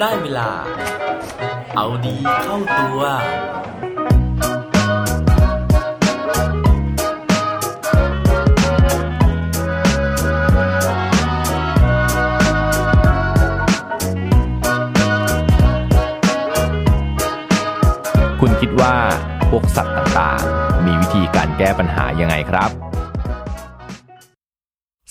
ได้เวลา เอาดีเข้าตัว คุณคิดว่าพวกสัตว์ต่างๆ มีวิธีการแก้ปัญหายังไงครับ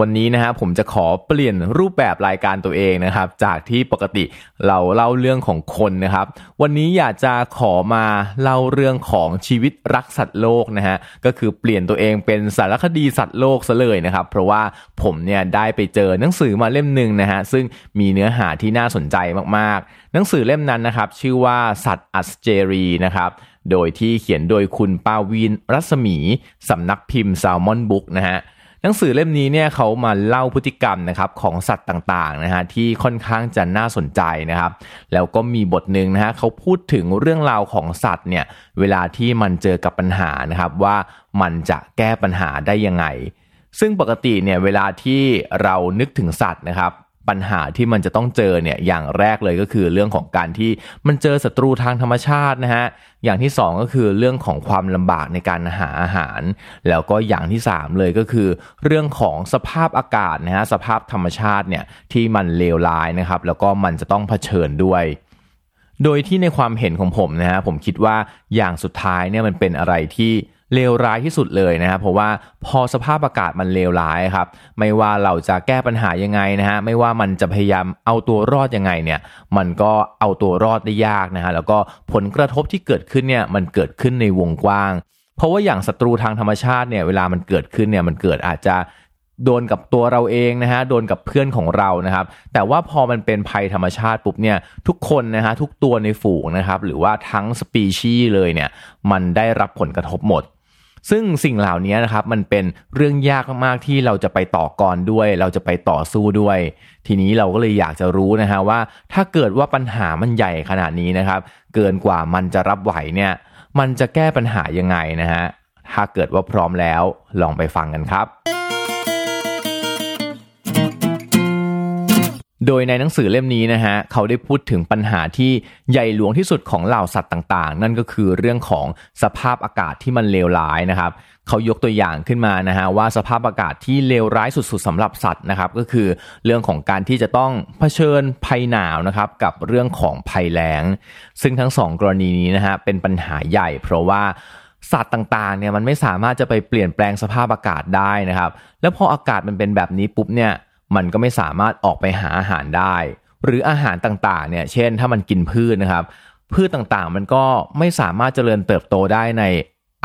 วันนี้นะฮะผมจะขอเปลี่ยนรูปแบบรายการตัวเองนะครับ จากที่ปกติเราเล่าเรื่องของคนนะครับ วันนี้อยากจะขอมาเล่าเรื่องของชีวิตรักสัตว์โลกนะฮะก็คือเปลี่ยนตัวเองเป็นสารคดีสัตว์โลกซะเลยนะครับ เพราะว่าผมเนี่ยได้ไปเจอหนังสือมาเล่มหนึ่งนะฮะซึ่งมีเนื้อหาที่น่าสนใจมากๆ หนังสือเล่มนั้นนะครับ ชื่อว่าสัตว์อัสเจรีนะครับโดยที่เขียนโดยคุณปาวินรัศมีสำนักพิมพ์ Salmon Book นะฮะ หนังสือเล่มนี้เนี่ยเขามาเล่าพฤติกรรมนะครับของสัตว์ต่างๆนะฮะที่ค่อนข้างจะน่าสนใจนะครับ แล้วก็มีบทหนึ่งนะฮะเขาพูดถึงเรื่องราวของสัตว์เนี่ยเวลาที่มันเจอกับปัญหานะครับว่ามันจะแก้ปัญหาได้ยังไง ซึ่งปกติเนี่ยเวลาที่เรานึกถึงสัตว์นะครับ ปัญหาที่มันจะต้องเจอเนี่ยอย่างแรกเลยก็คือเรื่องของการที่มันเจอศัตรูทางธรรมชาตินะฮะอย่างที่สองก็คือเรื่องของความลำบากในการหาอาหาร แล้วก็อย่างที่สามเลยก็คือ เรื่องของสภาพอากาศนะฮะสภาพธรรมชาติเนี่ยที่มันเลวร้ายนะครับ แล้วก็มันจะต้องเผชิญด้วยโดยที่ในความเห็นของผมนะฮะผมคิดว่าอย่างสุดท้ายเนี่ยมันเป็นอะไรที่ เลวร้ายที่สุดเลยนะครับเพราะว่าพอสภาพอากาศมันเลวร้ายครับ ไม่ว่าเราจะแก้ปัญหายังไงนะฮะไม่ว่ามันจะพยายามเอาตัวรอดยังไงเนี่ย มันก็เอาตัวรอดได้ยากนะฮะแล้วก็ผลกระทบที่เกิดขึ้นเนี่ยมันเกิดขึ้นในวงกว้าง เพราะว่าอย่างศัตรูทางธรรมชาติเนี่ยเวลามันเกิดขึ้นเนี่ยมันเกิดอาจจะโดนกับตัวเราเองนะฮะโดนกับเพื่อนของเรานะครับ แต่ว่าพอมันเป็นภัยธรรมชาติปุ๊บเนี่ยทุกคนนะฮะทุกตัวในฝูงนะครับ หรือว่าทั้งสปีชีส์เลยเนี่ยมันได้รับผลกระทบหมด ซึ่งสิ่งเหล่านี้นะครับมันเป็นเรื่องยากมากๆที่เราจะไปต่อกรด้วย เราจะไปต่อสู้ด้วย ทีนี้เราก็เลยอยากจะรู้นะฮะว่า ถ้าเกิดว่าปัญหามันใหญ่ขนาดนี้นะครับ เกินกว่ามันจะรับไหวเนี่ย มันจะแก้ปัญหายังไงนะฮะถ้าเกิดว่าพร้อมแล้วลองไปฟังกันครับ โดยในหนังสือเล่มนี้นะฮะเขาได้พูดถึงปัญหาที่ใหญ่หลวงที่สุดของเหล่าสัตว์ต่างๆ นั่นก็คือเรื่องของสภาพอากาศที่มันเลวร้ายนะครับเขายกตัวอย่างขึ้นมานะฮะว่าสภาพอากาศที่เลวร้ายสุดๆสำหรับสัตว์นะครับก็คือเรื่องของการที่จะต้องเผชิญภัยหนาวนะครับกับเรื่องของภัยแล้ง ซึ่งทั้งสองกรณีนี้นะฮะเป็นปัญหาใหญ่ เพราะว่าสัตว์ต่างๆเนี่ยมันไม่สามารถจะไปเปลี่ยนแปลงสภาพอากาศได้นะครับ แล้วพออากาศมันเป็นแบบนี้ปุ๊บเนี่ย มันก็ไม่สามารถออกไปหาอาหารได้ หรืออาหารต่างๆเนี่ยเช่น ถ้ามันกินพืชนะครับ พืชต่างๆมันก็ไม่สามารถเจริญเติบโตได้ใน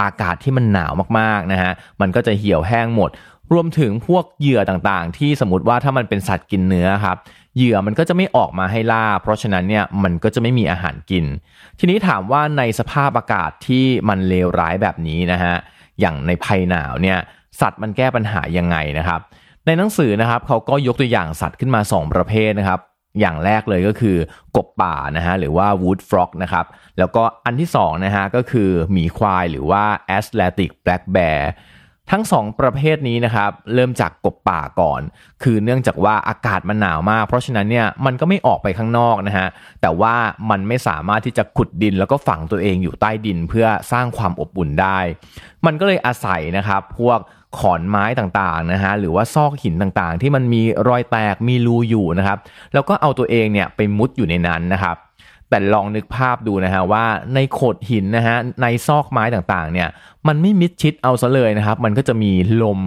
อากาศที่มันหนาวมากๆนะฮะมันก็จะเหี่ยวแห้งหมด รวมถึงพวกเหยื่อต่างๆ ที่สมมติว่าถ้ามันเป็นสัตว์กินเนื้อครับเหยื่อมันก็จะไม่ออกมาให้ล่า เพราะฉะนั้นเนี่ยมันก็จะไม่มีอาหารกิน ทีนี้ถามว่าในสภาพอากาศที่มันเลวร้ายแบบนี้นะฮะอย่างในภัยหนาวเนี่ยสัตว์มันแก้ปัญหายังไงนะครับ ในหนังสือนะครับเขาก็ยกตัวอย่างสัตว์ขึ้นมา 2 ประเภทนะครับ อย่างแรกเลยก็คือกบป่านะฮะหรือว่า wood frog นะครับแล้วก็อันที่2นะฮะก็คือหมีควายหรือว่า Atlantic black bear ทั้งสองประเภทนี้นะครับเริ่มจากกบป่าก่อน คือเนื่องจากว่าอากาศมันหนาวมาก เพราะฉะนั้นเนี่ยมันก็ไม่ออกไปข้างนอกนะฮะแต่ว่ามันไม่สามารถที่จะขุดดินแล้วก็ฝังตัวเองอยู่ใต้ดินเพื่อสร้างความอบอุ่นได้ มันก็เลยอาศัยนะครับพวก ขอนไม้ต่างๆนะฮะหรือว่าซอกหินต่างๆ ที่มันมีรอยแตกมีรูอยู่นะครับ แล้วก็เอาตัวเองเนี่ยไปมุดอยู่ในนั้นนะครับ แต่ลองนึกภาพดูนะฮะว่าในโขดหินนะฮะในซอกไม้ต่างๆ เนี่ย มันไม่มิดชิดเอาซะเลยนะครับ มันก็จะมีลม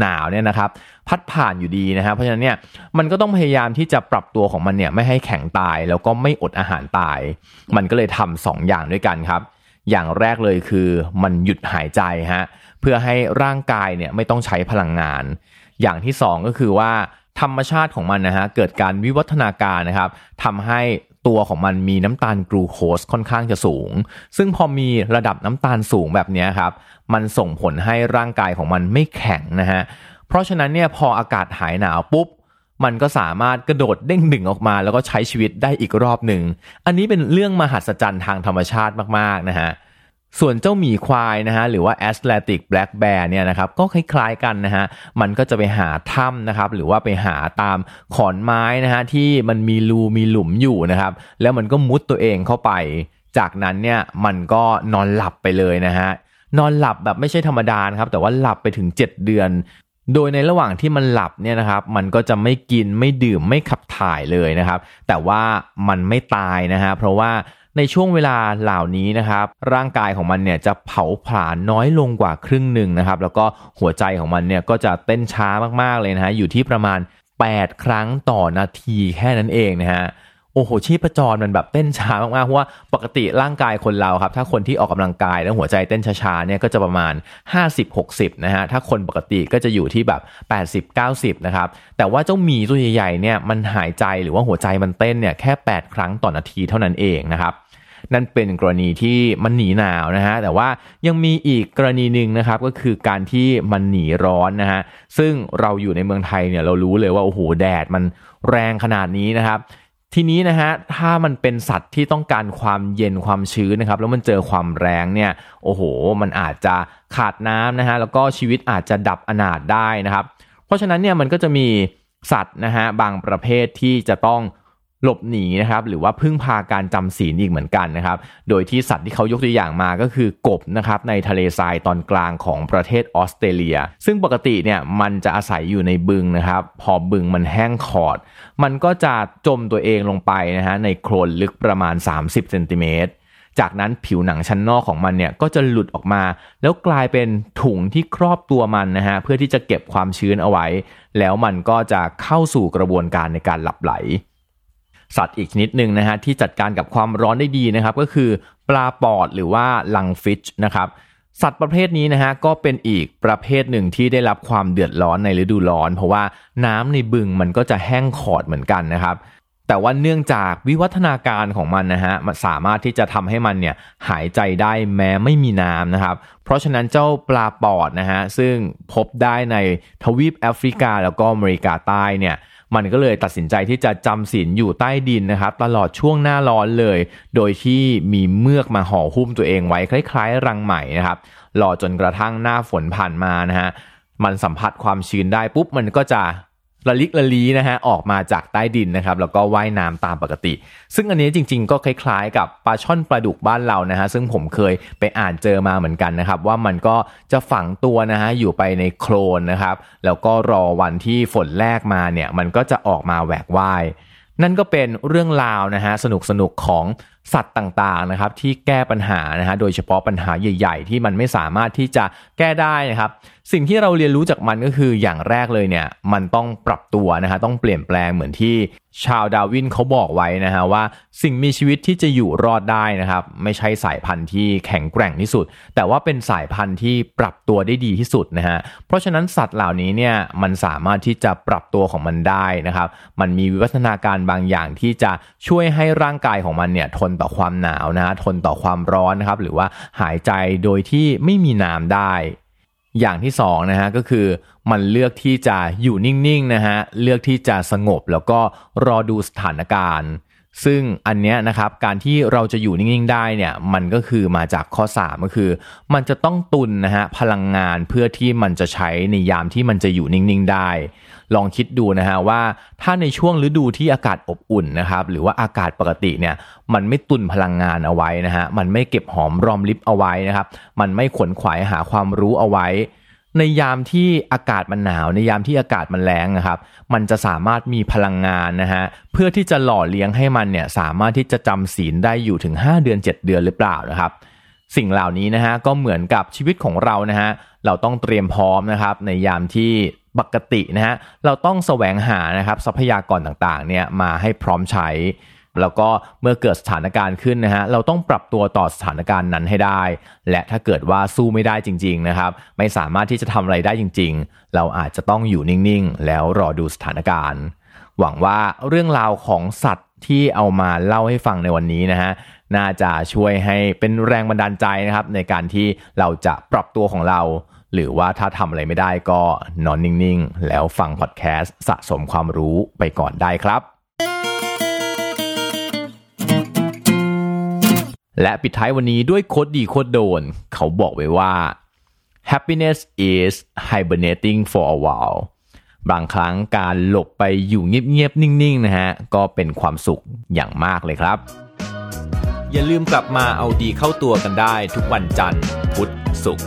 หนาวๆเนี่ยนะครับพัดผ่านอยู่ดีนะครับเพราะฉะนั้นเนี่ยมันก็ต้องพยายามที่จะปรับตัวของมันเนี่ยไม่ให้แข็งตายแล้วก็ไม่อดอาหารตาย มันก็เลยทำสองอย่างด้วยกันครับ อย่างแรกเลยคือมันหยุดหายใจฮะ เพื่อให้ร่างกายเนี่ยไม่ต้องใช้พลังงาน อย่างที่สองก็คือว่าธรรมชาติของมันนะฮะเกิดการวิวัฒนาการนะครับทำให้ตัวของมันมีน้ำตาลกลูโคสค่อนข้างจะสูง ซึ่งพอมีระดับน้ำตาลสูงแบบนี้ครับมันส่งผลให้ร่างกายของมันไม่แข็งนะฮะเพราะฉะนั้นเนี่ยพออากาศหายหนาวปุ๊บมันก็สามารถกระโดดเด้งดึงออกมา แล้วก็ใช้ชีวิตได้อีกรอบหนึ่ง อันนี้เป็นเรื่องมหัศจรรย์ทางธรรมชาติมากๆนะฮะ ส่วนเจ้าหมีควายนะฮะหรือว่า Atlantic Black Bear เนี่ยนะครับก็คล้ายๆกันนะฮะมันก็จะไปหาถ้ำนะครับหรือว่าไปหาตามขอนไม้นะฮะที่มันมีรูมีหลุมอยู่นะครับแล้วมันก็มุดตัวเองเข้าไป จากนั้นเนี่ยมันก็นอนหลับไปเลยนะฮะนอนหลับแบบไม่ใช่ธรรมดาครับแต่ว่าหลับไปถึง 7 เดือน โดยในระหว่างที่มันหลับเนี่ยนะครับมันก็จะไม่กินไม่ดื่มไม่ขับถ่ายเลยนะครับแต่ว่ามันไม่ตายนะฮะเพราะว่า ในช่วงเวลาเหล่านี้นะครับ ร่างกายของมันเนี่ยจะเผาผลาญน้อยลงกว่าครึ่งหนึ่งนะครับ แล้วก็หัวใจของมันเนี่ยก็จะเต้นช้ามากๆเลยนะฮะอยู่ที่ประมาณ 8 ครั้งต่อนาทีแค่นั้นเองนะฮะ โอ้โหชีพจรมันแบบเต้นช้ามากๆเพราะว่าปกติร่างกายคนเราครับ ถ้าคนที่ออกกำลังกายแล้วหัวใจเต้นช้าๆเนี่ยก็จะประมาณ 50-60 นะฮะถ้าคนปกติก็จะอยู่ที่แบบ 80-90 นะครับ แต่ว่าเจ้าหมีตัวใหญ่ๆเนี่ยมันหายใจหรือว่าหัวใจมันเต้นเนี่ยแค่ 8 ครั้งต่อนาทีเท่านั้นเองนะครับนั่นเป็นกรณีที่มันหนีหนาวนะฮะแต่ว่ายังมีอีกกรณีหนึ่งนะครับก็คือการที่มันหนีร้อนนะฮะซึ่งเราอยู่ในเมืองไทยเนี่ยเรารู้เลยว่าโอ้โหแดดมันแรงขนาดนี้นะครับ ทีนี้นะฮะถ้ามันเป็นสัตว์ที่ต้องการความเย็นความชื้นนะครับแล้วมันเจอความแรงเนี่ยโอ้โห มันอาจจะขาดน้ำนะฮะแล้วก็ชีวิตอาจจะดับอนาถได้นะครับ เพราะฉะนั้นเนี่ยมันก็จะมีสัตว์นะฮะบางประเภทที่จะต้อง หลบหนีนะครับหรือว่าพึ่งพาการจำศีลอีกเหมือนกันนะครับ โดยที่สัตว์ที่เขายกตัวอย่างมาก็คือกบนะครับในทะเลทรายตอนกลางของประเทศออสเตรเลีย ซึ่งปกติเนี่ยมันจะอาศัยอยู่ในบึงนะครับ พอบึงมันแห้งขอด มันก็จะจมตัวเองลงไปนะฮะในโคลนลึกประมาณ 30เซนติเมตรจากนั้นผิวหนังชั้นนอกของมันเนี่ยก็จะหลุดออกมา แล้วกลายเป็นถุงที่ครอบตัวมันนะฮะเพื่อที่จะเก็บความชื้นเอาไว้ แล้วมันก็จะเข้าสู่กระบวนการในการหลับไหล สัตว์อีกชนิดหนึ่งนะฮะที่จัดการกับความร้อนได้ดีนะครับ ก็คือปลาปอดหรือว่าลังฟิชนะครับสัตว์ประเภทนี้นะฮะก็เป็นอีกประเภทหนึ่งที่ได้รับความเดือดร้อนในฤดูร้อน เพราะว่าน้ำในบึงมันก็จะแห้งขอดเหมือนกันนะครับ แต่ว่าเนื่องจากวิวัฒนาการของมันนะฮะมันสามารถที่จะทำให้มันเนี่ยหายใจได้แม้ไม่มีน้ำนะครับ เพราะฉะนั้นเจ้าปลาปอดนะฮะซึ่งพบได้ในทวีปแอฟริกาแล้วก็อเมริกาใต้เนี่ย มันก็เลยตัดสินใจที่จะจำศีลอยู่ใต้ดินนะครับ ตลอดช่วงหน้าร้อนเลย โดยที่มีเมือกมาห่อหุ้มตัวเองไว้คล้ายๆ รังใหม่นะครับรอจนกระทั่งหน้าฝนผ่านมานะฮะมันสัมผัสความชื้นได้ปุ๊บมันก็จะ ระลิกระลีนะฮะออกมาจากใต้ดินนะครับแล้วก็ว่ายน้ำตามปกติ ซึ่งอันนี้จริง ๆ ก็คล้ายๆ กับปลาช่อนปลาดุกบ้านเรานะฮะซึ่งผมเคยไปอ่านเจอมาเหมือนกันนะครับว่ามันก็จะฝังตัวนะฮะอยู่ไปในโคลนนะครับแล้วก็รอวันที่ฝนแรกมาเนี่ยมันก็จะออกมาแหวกว่ายนั่นก็เป็นเรื่องราวนะฮะสนุกสนุกๆของ สัตว์ต่างๆนะครับที่แก้ปัญหานะฮะโดยเฉพาะปัญหาใหญ่ ๆ ที่มันไม่สามารถที่จะแก้ได้นะครับสิ่งที่เราเรียนรู้จากมันก็คืออย่างแรกเลยเนี่ยมันต้องปรับตัวนะฮะต้องเปลี่ยนแปลงเหมือนที่ชาวดาวินเขาบอกไว้นะฮะว่าสิ่งมีชีวิตที่จะอยู่รอดได้นะครับไม่ใช่สายพันธุ์ที่แข็งแกร่งที่สุด แต่ว่าเป็นสายพันธุ์ที่ปรับตัวได้ดีที่สุดนะฮะเพราะฉะนั้นสัตว์เหล่านี้เนี่ยมันสามารถที่จะปรับตัวของมันได้นะครับมันมีวิวัฒนาการบางอย่างที่จะช่วยให้ร่างกายของมันเนี่ยทนต่อความหนาวนะฮะทนต่อความร้อนนะครับหรือว่าหายใจโดยที่ไม่มีน้ำได้ อย่างที่สองนะฮะก็คือมันเลือกที่จะอยู่นิ่งๆนะฮะเลือกที่จะสงบแล้วก็รอดูสถานการณ์ซึ่งอันเนี้ยนะครับการที่เราจะอยู่นิ่งๆได้เนี่ยมันก็คือมาจากข้อ 3 ก็คือ มันจะต้องตุนนะฮะพลังงานเพื่อที่มันจะใช้ในยามที่มันจะอยู่นิ่งๆได้ ลองคิดดูนะฮะว่าถ้าในช่วงฤดูที่อากาศอบอุ่นนะครับหรือว่าอากาศปกติเนี่ยมันไม่ตุนพลังงานเอาไว้นะฮะมันไม่เก็บหอมรอมริบเอาไว้นะครับมันไม่ขวนขวายหาความรู้เอาไว้ ในยามที่อากาศมันหนาว ในยามที่อากาศมันแรงนะครับมันจะสามารถมีพลังงานนะฮะเพื่อที่จะหล่อเลี้ยงให้มันเนี่ยสามารถที่จะจำศีลได้อยู่ถึง 5 เดือน 7 เดือนหรือเปล่านะครับสิ่งเหล่านี้นะฮะก็เหมือนกับชีวิตของเรานะฮะเราต้องเตรียมพร้อมนะครับในยามที่ ปกตินะฮะเราต้องแสวงหานะครับทรัพยากรต่างๆเนี่ยมาให้พร้อมใช้ แล้วก็เมื่อเกิดสถานการณ์ขึ้นนะฮะเราต้องปรับตัวต่อสถานการณ์นั้นให้ได้ และถ้าเกิดว่าสู้ไม่ได้จริงๆนะครับไม่สามารถที่จะทำอะไรได้จริง ๆ เราอาจจะต้องอยู่นิ่งๆ แล้วรอดูสถานการณ์ หวังว่าเรื่องราวของสัตว์ที่เอามาเล่าให้ฟังในวันนี้นะฮะน่าจะช่วยให้เป็นแรงบันดาลใจนะครับในการที่เราจะปรับตัวของเรา หรือว่าถ้าทำอะไรไม่ได้ก็นอนนิ่งๆ แล้วฟังพอดแคสต์สะสมความรู้ไปก่อนได้ครับ และปิดท้ายวันนี้ด้วยโคดดีโคดโดน เขาบอกไว้ว่า happiness is hibernating for a while บางครั้งการหลบไปอยู่เงียบๆ นิ่งๆ นะฮะ ก็เป็นความสุขอย่างมากเลยครับ อย่าลืมกลับมาเอาดีเข้าตัวกันได้ทุกวันจันทร์ พุธศุกร์